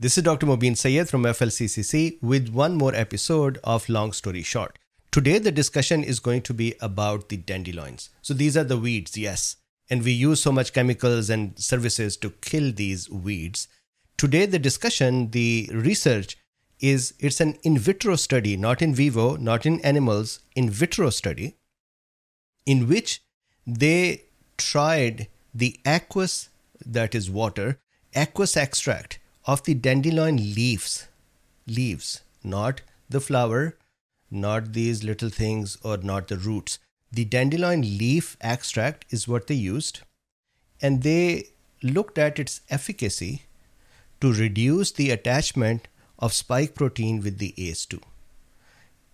This is Dr. Mobeen Sayed from FLCCC with one more episode of Long Story Short. Today, the discussion is going to be about the dandelions. So, these are the weeds, yes. And we use so much chemicals and services to kill these weeds. Today, the discussion, the research is it's an in vitro study, not in vivo, not in animals, in vitro study, in which they tried the aqueous, that is water, aqueous extract of the dandelion leaves, leaves, not the flower, not these little things or not the roots. The dandelion leaf extract is what they used, and they looked at its efficacy to reduce the attachment of spike protein with the ACE2.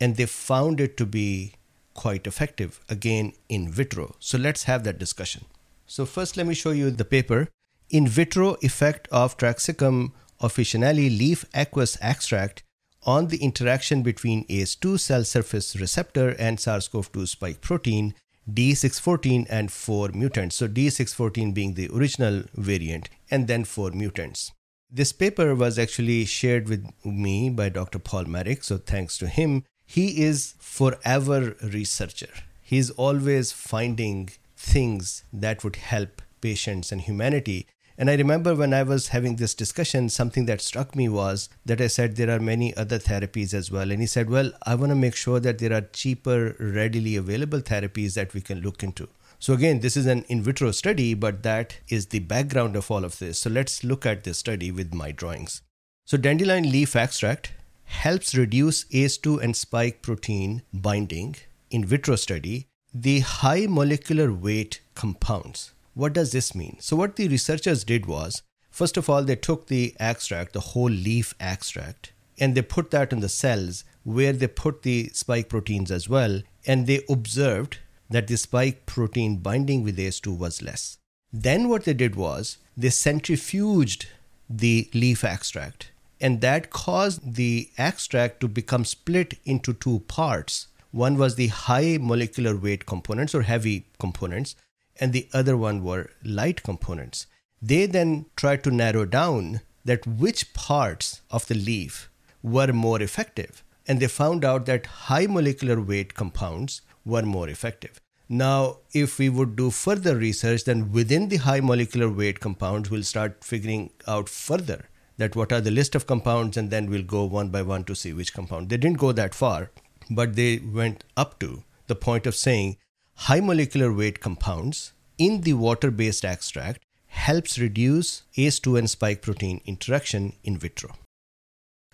And they found it to be quite effective, again in vitro. So let's have that discussion. So, first, let me show you the paper In vitro effect of Trexicum officinale leaf aqueous extract on the interaction between ACE2 cell surface receptor and SARS CoV 2 spike protein, D614 and 4 mutants. So, D614 being the original variant, and then 4 mutants. This paper was actually shared with me by Dr. Paul Marik, so thanks to him. He is forever researcher. He's always finding things that would help patients and humanity. And I remember when I was having this discussion, something that struck me was that I said there are many other therapies as well. And he said, Well, I want to make sure that there are cheaper, readily available therapies that we can look into. So, again, this is an in vitro study, but that is the background of all of this. So, let's look at this study with my drawings. So, dandelion leaf extract helps reduce ACE2 and spike protein binding in vitro study. The high molecular weight compounds what does this mean? So, what the researchers did was, first of all, they took the extract, the whole leaf extract, and they put that in the cells where they put the spike proteins as well, and they observed that the spike protein binding with ACE2 was less. Then, what they did was, they centrifuged the leaf extract, and that caused the extract to become split into two parts. One was the high molecular weight components or heavy components, and the other one were light components. They then tried to narrow down that which parts of the leaf were more effective. And they found out that high molecular weight compounds were more effective. Now, if we would do further research, then within the high molecular weight compounds, we'll start figuring out further that what are the list of compounds, and then we'll go one by one to see which compound. They didn't go that far, but they went up to the point of saying high molecular weight compounds in the water based extract helps reduce ACE2 and spike protein interaction in vitro.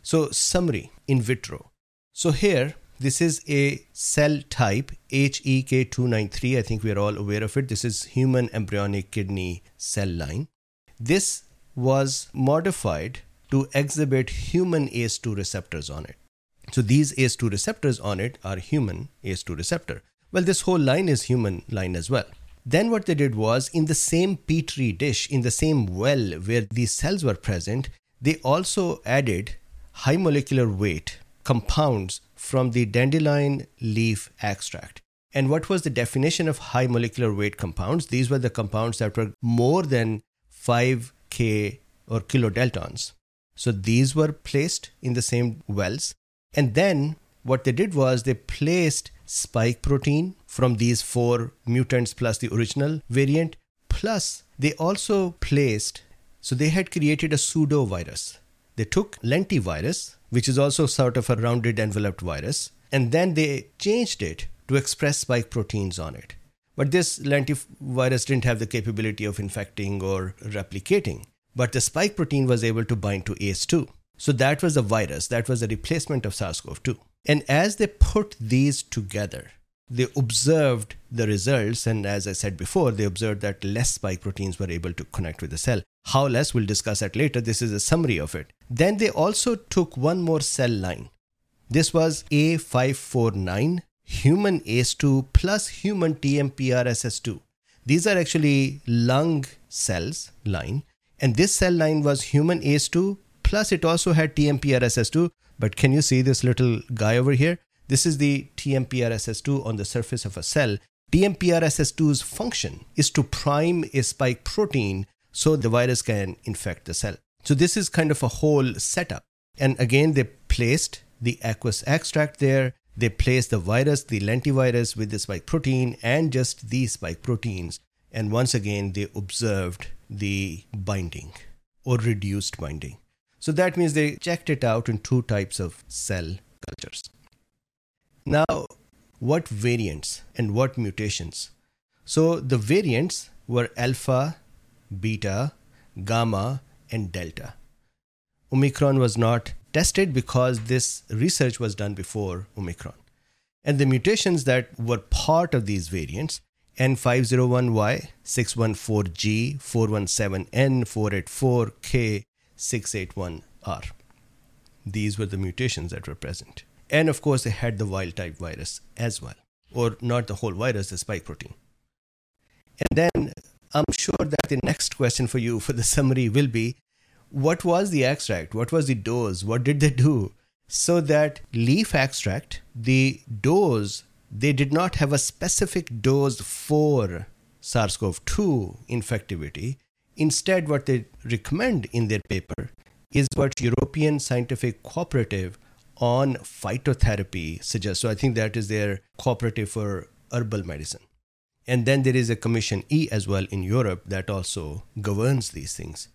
So, summary in vitro. So, here this is a cell type HEK293. I think we are all aware of it. This is human embryonic kidney cell line. This was modified to exhibit human ACE2 receptors on it. So, these ACE2 receptors on it are human ACE2 receptor. Well, this whole line is human line as well. Then what they did was in the same petri dish, in the same well where these cells were present, they also added high molecular weight compounds from the dandelion leaf extract. And what was the definition of high molecular weight compounds? These were the compounds that were more than 5K or kilodaltons. So these were placed in the same wells. And then what they did was they placed spike protein from these four mutants plus the original variant. Plus, they also placed, so they had created a pseudo virus. They took lentivirus, which is also sort of a rounded enveloped virus, and then they changed it to express spike proteins on it. But this lentivirus didn't have the capability of infecting or replicating. But the spike protein was able to bind to ACE2. So that was a virus, that was a replacement of SARS CoV 2. And as they put these together, they observed the results. And as I said before, they observed that less spike proteins were able to connect with the cell. How less, we'll discuss that later. This is a summary of it. Then they also took one more cell line. This was A549, human ACE2 plus human TMPRSS2. These are actually lung cells line. And this cell line was human ACE2 plus it also had TMPRSS2. But can you see this little guy over here? This is the TMPRSS2 on the surface of a cell. TMPRSS2's function is to prime a spike protein so the virus can infect the cell. So this is kind of a whole setup. And again, they placed the aqueous extract there. They placed the virus, the lentivirus with the spike protein and just these spike proteins. And once again, they observed the binding or reduced binding. So that means they checked it out in two types of cell cultures. Now, what variants and what mutations? So the variants were alpha, beta, gamma, and delta. Omicron was not tested because this research was done before Omicron. And the mutations that were part of these variants N501Y, 614G, 417N, 484K, 681R. These were the mutations that were present. And of course, they had the wild type virus as well, or not the whole virus, the spike protein. And then I'm sure that the next question for you for the summary will be what was the extract? What was the dose? What did they do? So that leaf extract, the dose, they did not have a specific dose for SARS CoV 2 infectivity. Instead, what they recommend in their paper is what European Scientific Cooperative on Phytotherapy suggests. So I think that is their cooperative for herbal medicine. And then there is a Commission E as well in Europe that also governs these things.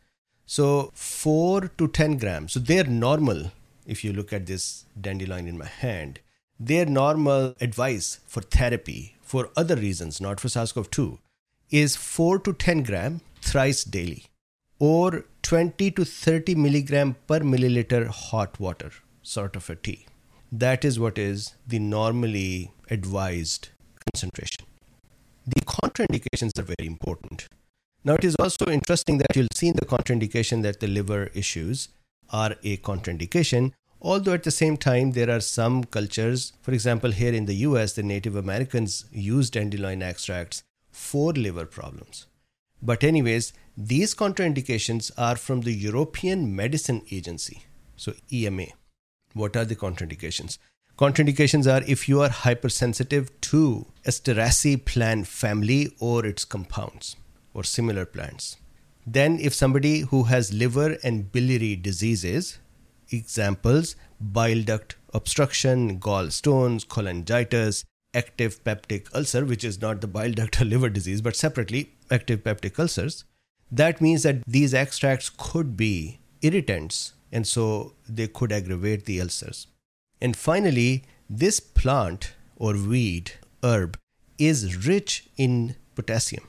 So 4 to 10 grams. So they're normal. If you look at this dandelion in my hand, their normal advice for therapy for other reasons, not for SARS-CoV-2, is 4 to 10 gram thrice daily or 20 to 30 milligram per milliliter hot water, sort of a tea. That is what is the normally advised concentration. The contraindications are very important. Now, it is also interesting that you'll see in the contraindication that the liver issues are a contraindication, although at the same time, there are some cultures, for example, here in the US, the Native Americans used dandelion extracts for liver problems. But, anyways, these contraindications are from the European Medicine Agency, so EMA. What are the contraindications? Contraindications are if you are hypersensitive to Asteraceae plant family or its compounds or similar plants. Then, if somebody who has liver and biliary diseases, examples bile duct obstruction, gallstones, cholangitis, active peptic ulcer, which is not the bile duct or liver disease, but separately active peptic ulcers, that means that these extracts could be irritants and so they could aggravate the ulcers. And finally, this plant or weed, herb, is rich in potassium.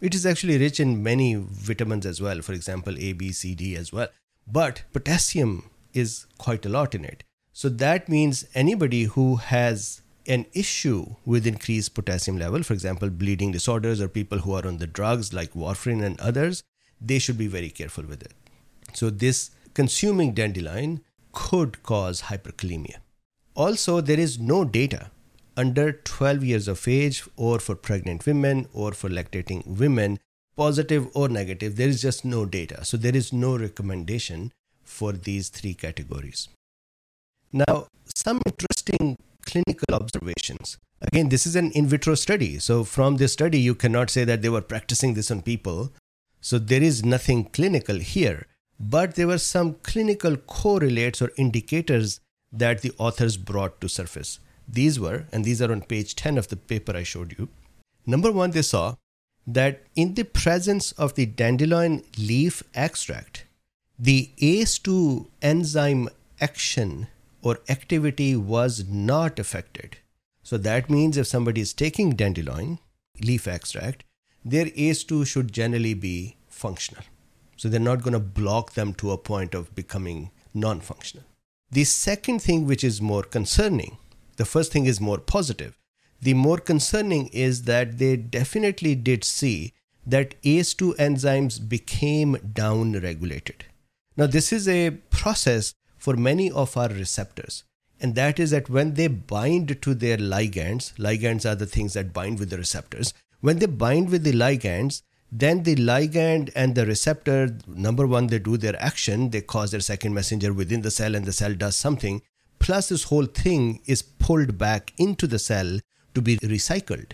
It is actually rich in many vitamins as well, for example, A, B, C, D as well. But potassium is quite a lot in it. So that means anybody who has an issue with increased potassium level, for example, bleeding disorders or people who are on the drugs like warfarin and others, they should be very careful with it. So this consuming dandelion could cause hyperkalemia. Also, there is no data under 12 years of age or for pregnant women or for lactating women, positive or negative, there is just no data. So there is no recommendation for these three categories. Now, some interesting clinical observations. Again, this is an in vitro study. So, from this study, you cannot say that they were practicing this on people. So, there is nothing clinical here. But there were some clinical correlates or indicators that the authors brought to surface. These were, and these are on page 10 of the paper I showed you. Number one, they saw that in the presence of the dandelion leaf extract, the ACE2 enzyme action or activity was not affected. So that means if somebody is taking dandelion leaf extract, their ACE2 should generally be functional. So they're not going to block them to a point of becoming non functional. The second thing, which is more concerning, the first thing is more positive. The more concerning is that they definitely did see that ACE2 enzymes became down regulated. Now, this is a process for many of our receptors, and that is that when they bind to their ligands, ligands are the things that bind with the receptors, when they bind with the ligands, then the ligand and the receptor, number one, they do their action, they cause their second messenger within the cell, and the cell does something. Plus, this whole thing is pulled back into the cell to be recycled.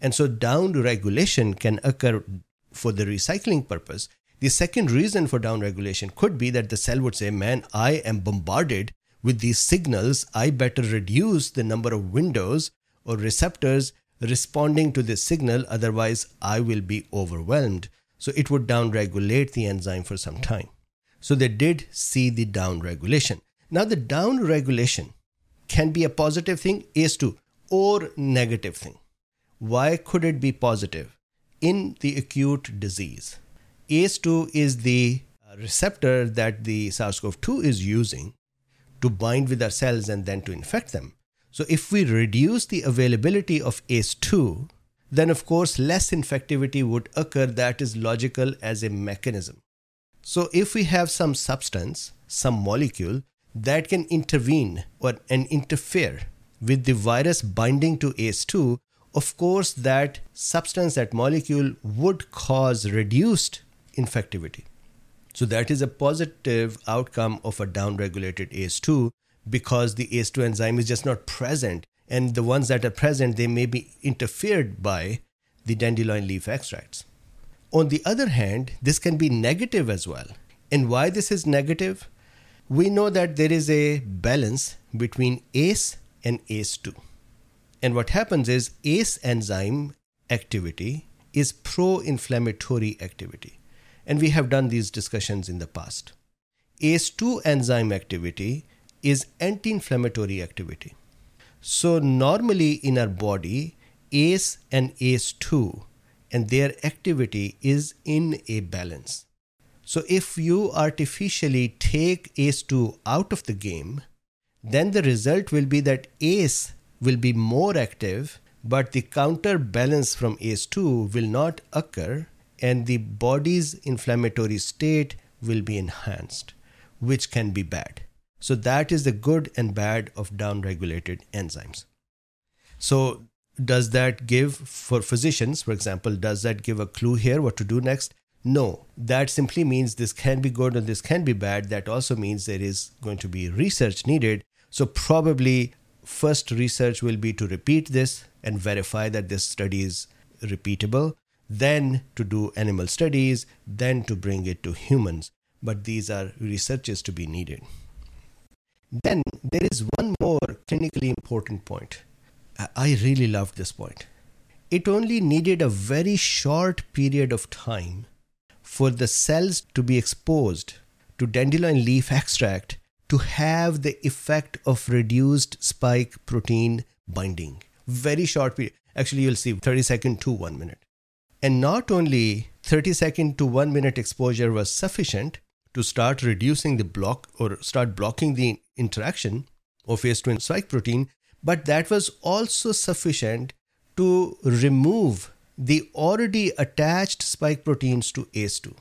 And so, down regulation can occur for the recycling purpose. The second reason for downregulation could be that the cell would say, Man, I am bombarded with these signals. I better reduce the number of windows or receptors responding to this signal, otherwise, I will be overwhelmed. So it would downregulate the enzyme for some time. So they did see the downregulation. Now, the downregulation can be a positive thing, ACE2, or negative thing. Why could it be positive? In the acute disease, ACE2 is the uh, receptor that the SARS CoV 2 is using to bind with our cells and then to infect them. So, if we reduce the availability of ACE2, then of course less infectivity would occur. That is logical as a mechanism. So, if we have some substance, some molecule that can intervene or and interfere with the virus binding to ACE2, of course, that substance, that molecule would cause reduced infectivity. So, that is a positive outcome of a downregulated ACE2 because the ACE2 enzyme is just not present. And the ones that are present, they may be interfered by the dandelion leaf extracts. On the other hand, this can be negative as well. And why this is negative? We know that there is a balance between ACE and ACE2. And what happens is ACE enzyme activity is pro inflammatory activity. And we have done these discussions in the past. ACE2 enzyme activity is anti inflammatory activity. So, normally in our body, ACE and ACE2 and their activity is in a balance. So, if you artificially take ACE2 out of the game, then the result will be that ACE will be more active, but the counterbalance from ACE2 will not occur, and the body's inflammatory state will be enhanced, which can be bad. So that is the good and bad of downregulated enzymes. So does that give for physicians, for example, does that give a clue here what to do next? No, that simply means this can be good or this can be bad. That also means there is going to be research needed. So, probably first research will be to repeat this and verify that this study is repeatable, then to do animal studies, then to bring it to humans. But these are researches to be needed. Then there is one more clinically important point. I really loved this point. It only needed a very short period of time for the cells to be exposed to dandelion leaf extract to have the effect of reduced spike protein binding. Very short period. Actually, you'll see 30 second to one minute. And not only 30 second to one minute exposure was sufficient to start reducing the block or start blocking the interaction of ACE2 and spike protein, but that was also sufficient to remove the already attached spike proteins to ACE2.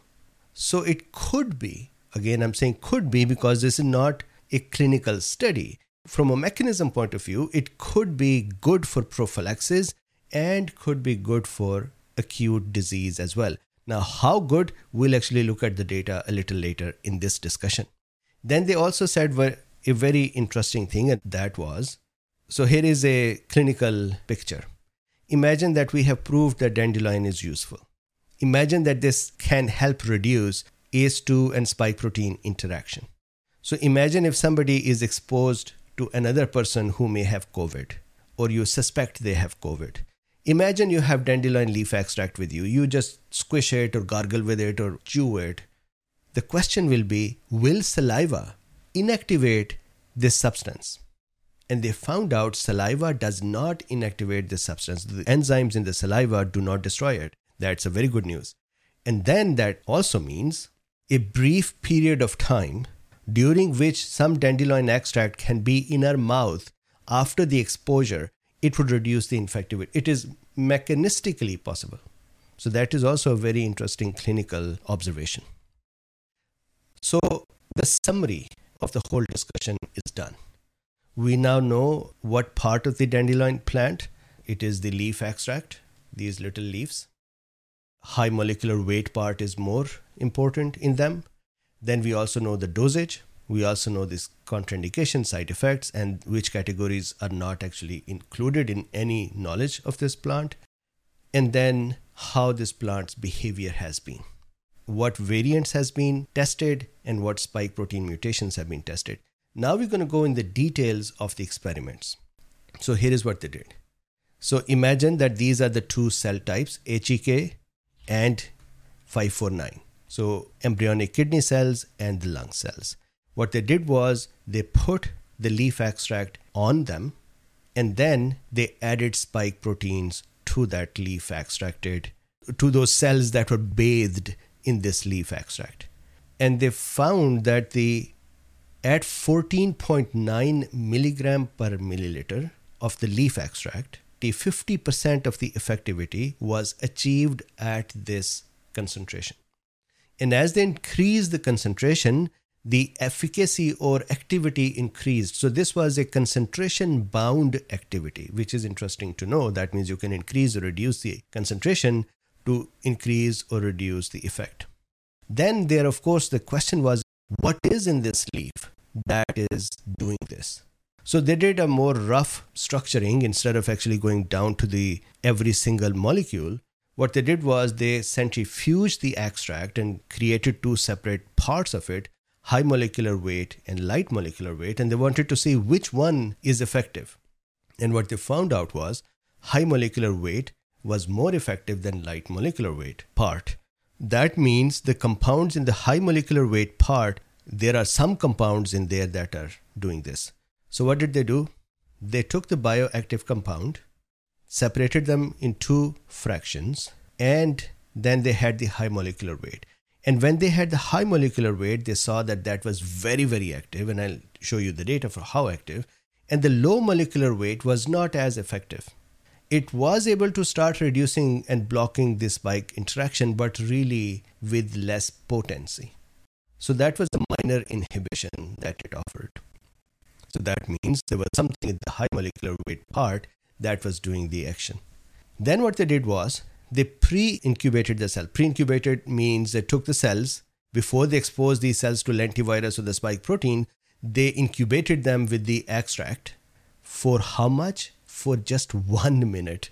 So it could be, again, I'm saying could be because this is not a clinical study. From a mechanism point of view, it could be good for prophylaxis and could be good for acute disease as well. Now, how good, we'll actually look at the data a little later in this discussion. Then they also said a very interesting thing, and that was so here is a clinical picture. Imagine that we have proved that dandelion is useful. Imagine that this can help reduce ACE2 and spike protein interaction. So imagine if somebody is exposed to another person who may have COVID, or you suspect they have COVID. Imagine you have dandelion leaf extract with you. You just squish it or gargle with it or chew it. The question will be Will saliva inactivate this substance? And they found out saliva does not inactivate this substance. The enzymes in the saliva do not destroy it. That's a very good news. And then that also means a brief period of time during which some dandelion extract can be in our mouth after the exposure it would reduce the infectivity. It is mechanistically possible. So, that is also a very interesting clinical observation. So, the summary of the whole discussion is done. We now know what part of the dandelion plant it is the leaf extract, these little leaves. High molecular weight part is more important in them. Then we also know the dosage, we also know this contraindication side effects and which categories are not actually included in any knowledge of this plant. And then how this plant's behavior has been. what variants has been tested and what spike protein mutations have been tested. Now we're going to go in the details of the experiments. So here is what they did. So imagine that these are the two cell types, HEK and 549. So embryonic kidney cells and the lung cells. What they did was they put the leaf extract on them and then they added spike proteins to that leaf extracted to those cells that were bathed in this leaf extract. And they found that the at 14.9 milligram per milliliter of the leaf extract the 50% of the effectivity was achieved at this concentration. And as they increased the concentration the efficacy or activity increased. So, this was a concentration bound activity, which is interesting to know. That means you can increase or reduce the concentration to increase or reduce the effect. Then, there, of course, the question was what is in this leaf that is doing this? So, they did a more rough structuring instead of actually going down to the every single molecule. What they did was they centrifuged the extract and created two separate parts of it high molecular weight and light molecular weight, and they wanted to see which one is effective. And what they found out was high molecular weight was more effective than light molecular weight part. That means the compounds in the high molecular weight part, there are some compounds in there that are doing this. So, what did they do? They took the bioactive compound, separated them in two fractions, and then they had the high molecular weight. And when they had the high molecular weight, they saw that that was very, very active. And I'll show you the data for how active. And the low molecular weight was not as effective. It was able to start reducing and blocking this spike interaction, but really with less potency. So that was the minor inhibition that it offered. So that means there was something in the high molecular weight part that was doing the action. Then what they did was they pre-incubated the cell. Pre-incubated means they took the cells before they exposed these cells to lentivirus or the spike protein. They incubated them with the extract for how much? For just one minute.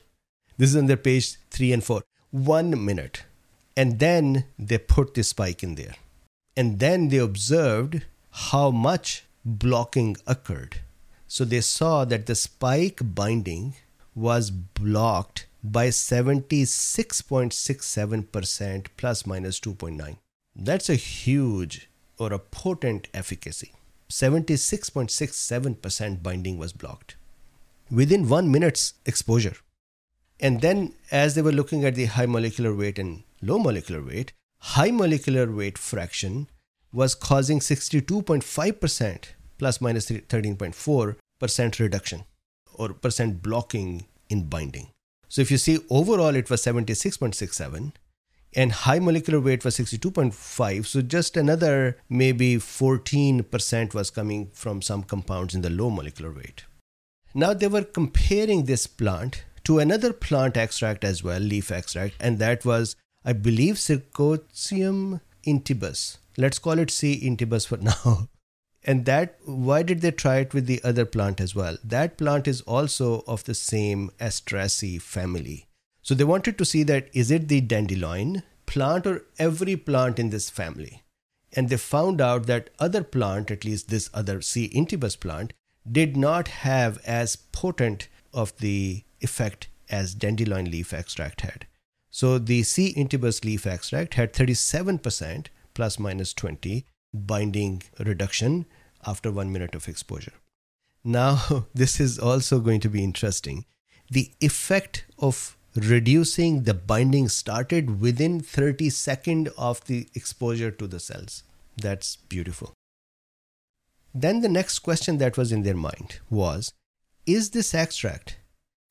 This is on their page three and four. One minute. And then they put the spike in there. And then they observed how much blocking occurred. So they saw that the spike binding was blocked by 76.67% plus minus 2.9. That's a huge or a potent efficacy. 76.67% binding was blocked within one minute's exposure. And then, as they were looking at the high molecular weight and low molecular weight, high molecular weight fraction was causing 62.5% plus minus 13.4% reduction or percent blocking in binding. So if you see overall it was 76.67 and high molecular weight was 62.5 so just another maybe 14% was coming from some compounds in the low molecular weight. Now they were comparing this plant to another plant extract as well, leaf extract, and that was, I believe, Circotium intibus. Let's call it C intibus for now and that why did they try it with the other plant as well? That plant is also of the same asteraceae family. So they wanted to see that is it the dandelion plant or every plant in this family? And they found out that other plant at least this other c intybus plant did not have as potent of the effect as dandelion leaf extract had. So the c intybus leaf extract had 37% plus minus 20 binding reduction after one minute of exposure. Now, this is also going to be interesting. The effect of reducing the binding started within 30 seconds of the exposure to the cells. That's beautiful. Then the next question that was in their mind was Is this extract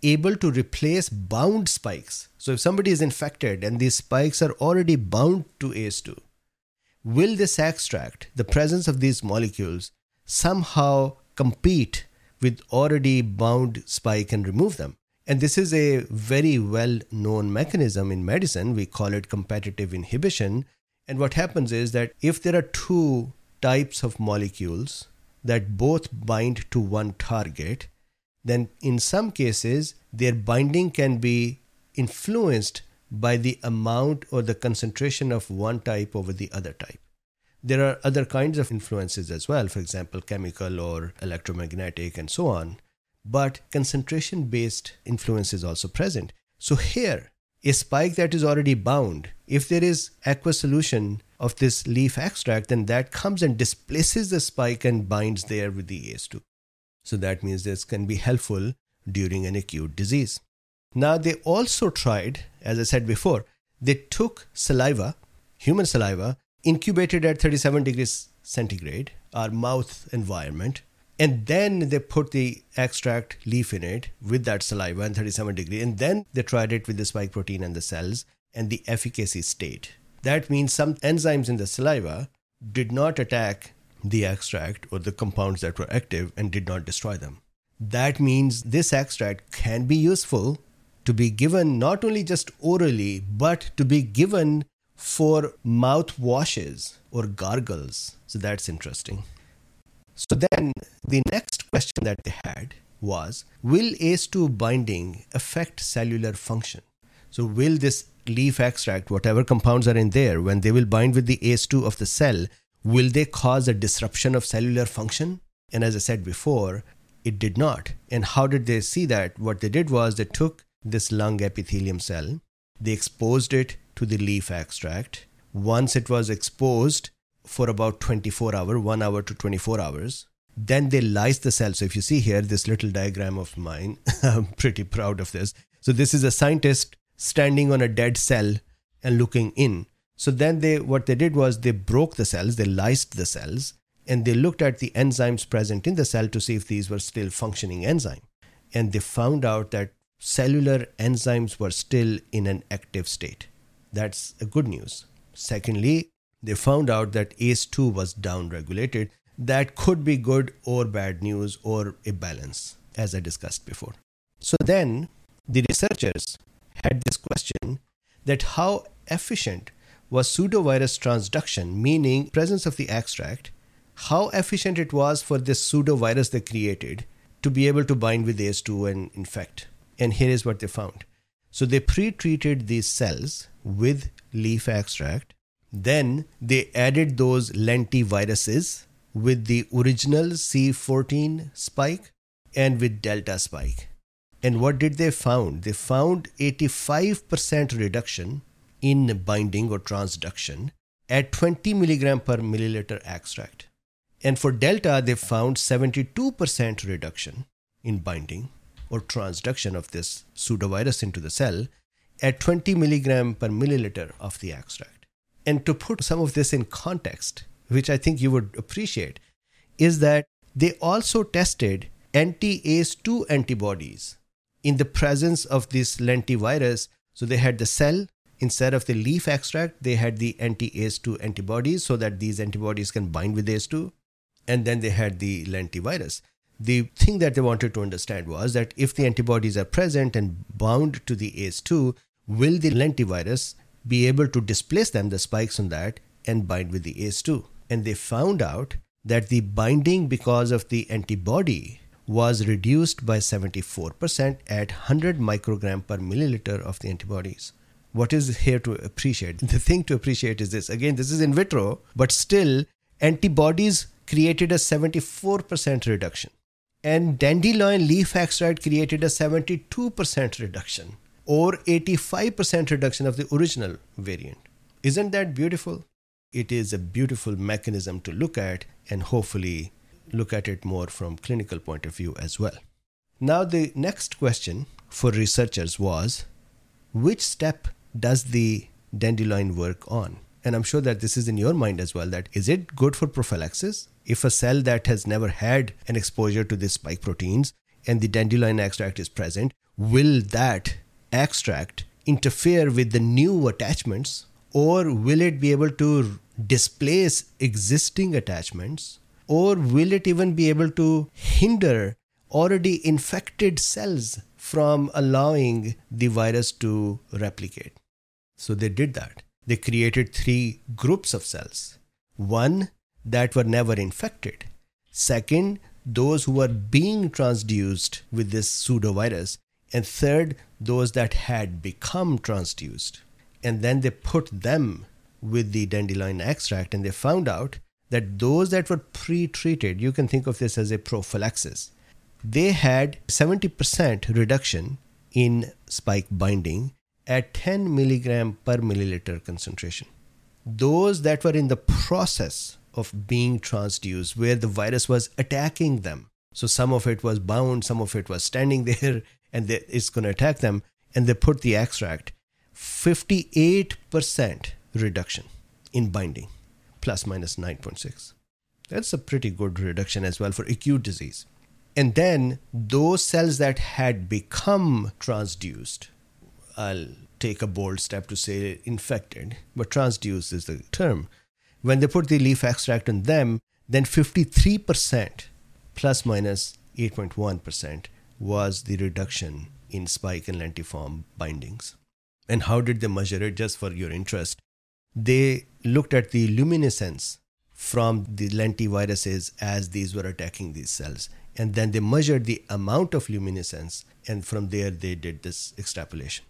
able to replace bound spikes? So, if somebody is infected and these spikes are already bound to ACE2, will this extract, the presence of these molecules, somehow compete with already bound spike and remove them? And this is a very well known mechanism in medicine. We call it competitive inhibition. And what happens is that if there are two types of molecules that both bind to one target, then in some cases their binding can be influenced by the amount or the concentration of one type over the other type. There are other kinds of influences as well, for example, chemical or electromagnetic and so on. But concentration based influence is also present. So here, a spike that is already bound, if there is aqueous solution of this leaf extract, then that comes and displaces the spike and binds there with the AS2. So that means this can be helpful during an acute disease. Now, they also tried, as I said before, they took saliva, human saliva, incubated at 37 degrees centigrade, our mouth environment, and then they put the extract leaf in it with that saliva and 37 degree and then they tried it with the spike protein and the cells and the efficacy stayed that means some enzymes in the saliva did not attack the extract or the compounds that were active and did not destroy them. That means this extract can be useful to be given not only just orally but to be given for mouth washes or gargles so that's interesting so then the next question that they had was Will ACE2 binding affect cellular function? So, will this leaf extract, whatever compounds are in there, when they will bind with the ACE2 of the cell, will they cause a disruption of cellular function? And as I said before, it did not. And how did they see that? What they did was they took this lung epithelium cell, they exposed it to the leaf extract. Once it was exposed, for about 24 hour 1 hour to 24 hours then they lyse the cell. So if you see here this little diagram of mine i'm pretty proud of this. So this is a scientist standing on a dead cell and looking in. So then they what they did was they broke the cells they lysed the cells and they looked at the enzymes present in the cell to see if these were still functioning enzyme. And they found out that cellular enzymes were still in an active state that's good news secondly they found out that ACE2 was downregulated. That could be good or bad news or a balance, as I discussed before. So then the researchers had this question that how efficient was pseudovirus transduction, meaning presence of the extract, how efficient it was for this pseudovirus they created to be able to bind with ACE2 and infect. And here is what they found. So they pre-treated these cells with leaf extract then they added those lentiviruses with the original C14 spike and with delta spike. And what did they found? They found 85% reduction in binding or transduction at 20 milligram per milliliter extract. And for delta, they found 72% reduction in binding or transduction of this pseudovirus into the cell at 20 milligram per milliliter of the extract. And to put some of this in context, which I think you would appreciate, is that they also tested anti ACE2 antibodies in the presence of this lentivirus. So they had the cell instead of the leaf extract, they had the anti ACE2 antibodies so that these antibodies can bind with ACE2. And then they had the lentivirus. The thing that they wanted to understand was that if the antibodies are present and bound to the ACE2, will the lentivirus be able to displace them, the spikes on that, and bind with the ACE2. And they found out that the binding because of the antibody was reduced by 74% at 100 microgram per milliliter of the antibodies. What is here to appreciate? The thing to appreciate is this again, this is in vitro, but still, antibodies created a 74% reduction, and dandelion leaf extract created a 72% reduction or 85% reduction of the original variant. Isn't that beautiful? It is a beautiful mechanism to look at and hopefully look at it more from clinical point of view as well. Now the next question for researchers was which step does the dandelion work on? And I'm sure that this is in your mind as well that is it good for prophylaxis? If a cell that has never had an exposure to these spike proteins and the dandelion extract is present, will that extract interfere with the new attachments or will it be able to displace existing attachments or will it even be able to hinder already infected cells from allowing the virus to replicate? So they did that. They created three groups of cells. One that were never infected second those who were being transduced with this pseudovirus And third, those that had become transduced. And then they put them with the dandelion extract and they found out that those that were pre treated, you can think of this as a prophylaxis, they had 70% reduction in spike binding at 10 milligram per milliliter concentration. Those that were in the process of being transduced, where the virus was attacking them, so some of it was bound, some of it was standing there, and they, it's going to attack them, and they put the extract, 58% reduction in binding, plus minus 9.6. That's a pretty good reduction as well for acute disease. And then those cells that had become transduced, I'll take a bold step to say infected, but transduced is the term. When they put the leaf extract on them, then 53% plus minus 8.1 was the reduction in spike and lentiform bindings. And how did they measure it? Just for your interest, they looked at the luminescence from the lentiviruses as these were attacking these cells. And then they measured the amount of luminescence, and from there they did this extrapolation.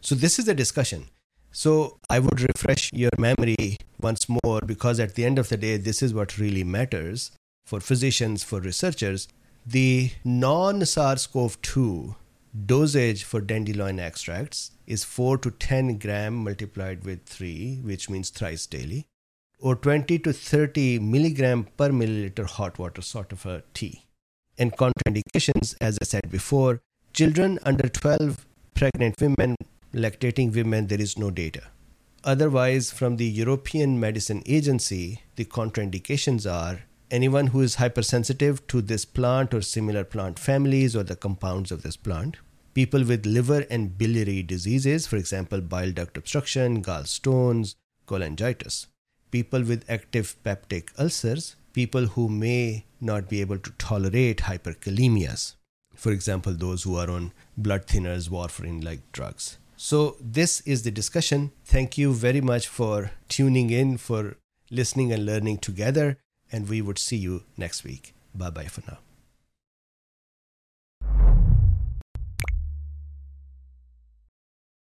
So, this is a discussion. So, I would refresh your memory once more because at the end of the day, this is what really matters for physicians, for researchers. The non SARS CoV 2 dosage for dandelion extracts is 4 to 10 gram multiplied with 3, which means thrice daily, or 20 to 30 milligram per milliliter hot water, sort of a tea. And contraindications, as I said before, children under 12, pregnant women, lactating women, there is no data. Otherwise, from the European Medicine Agency, the contraindications are anyone who is hypersensitive to this plant or similar plant families or the compounds of this plant, people with liver and biliary diseases, for example, bile duct obstruction, gallstones, cholangitis, people with active peptic ulcers, people who may not be able to tolerate hyperkalemias, for example, those who are on blood thinners, warfarin like drugs. So, this is the discussion. Thank you very much for tuning in, for listening and learning together and we would see you next week. Bye bye for now.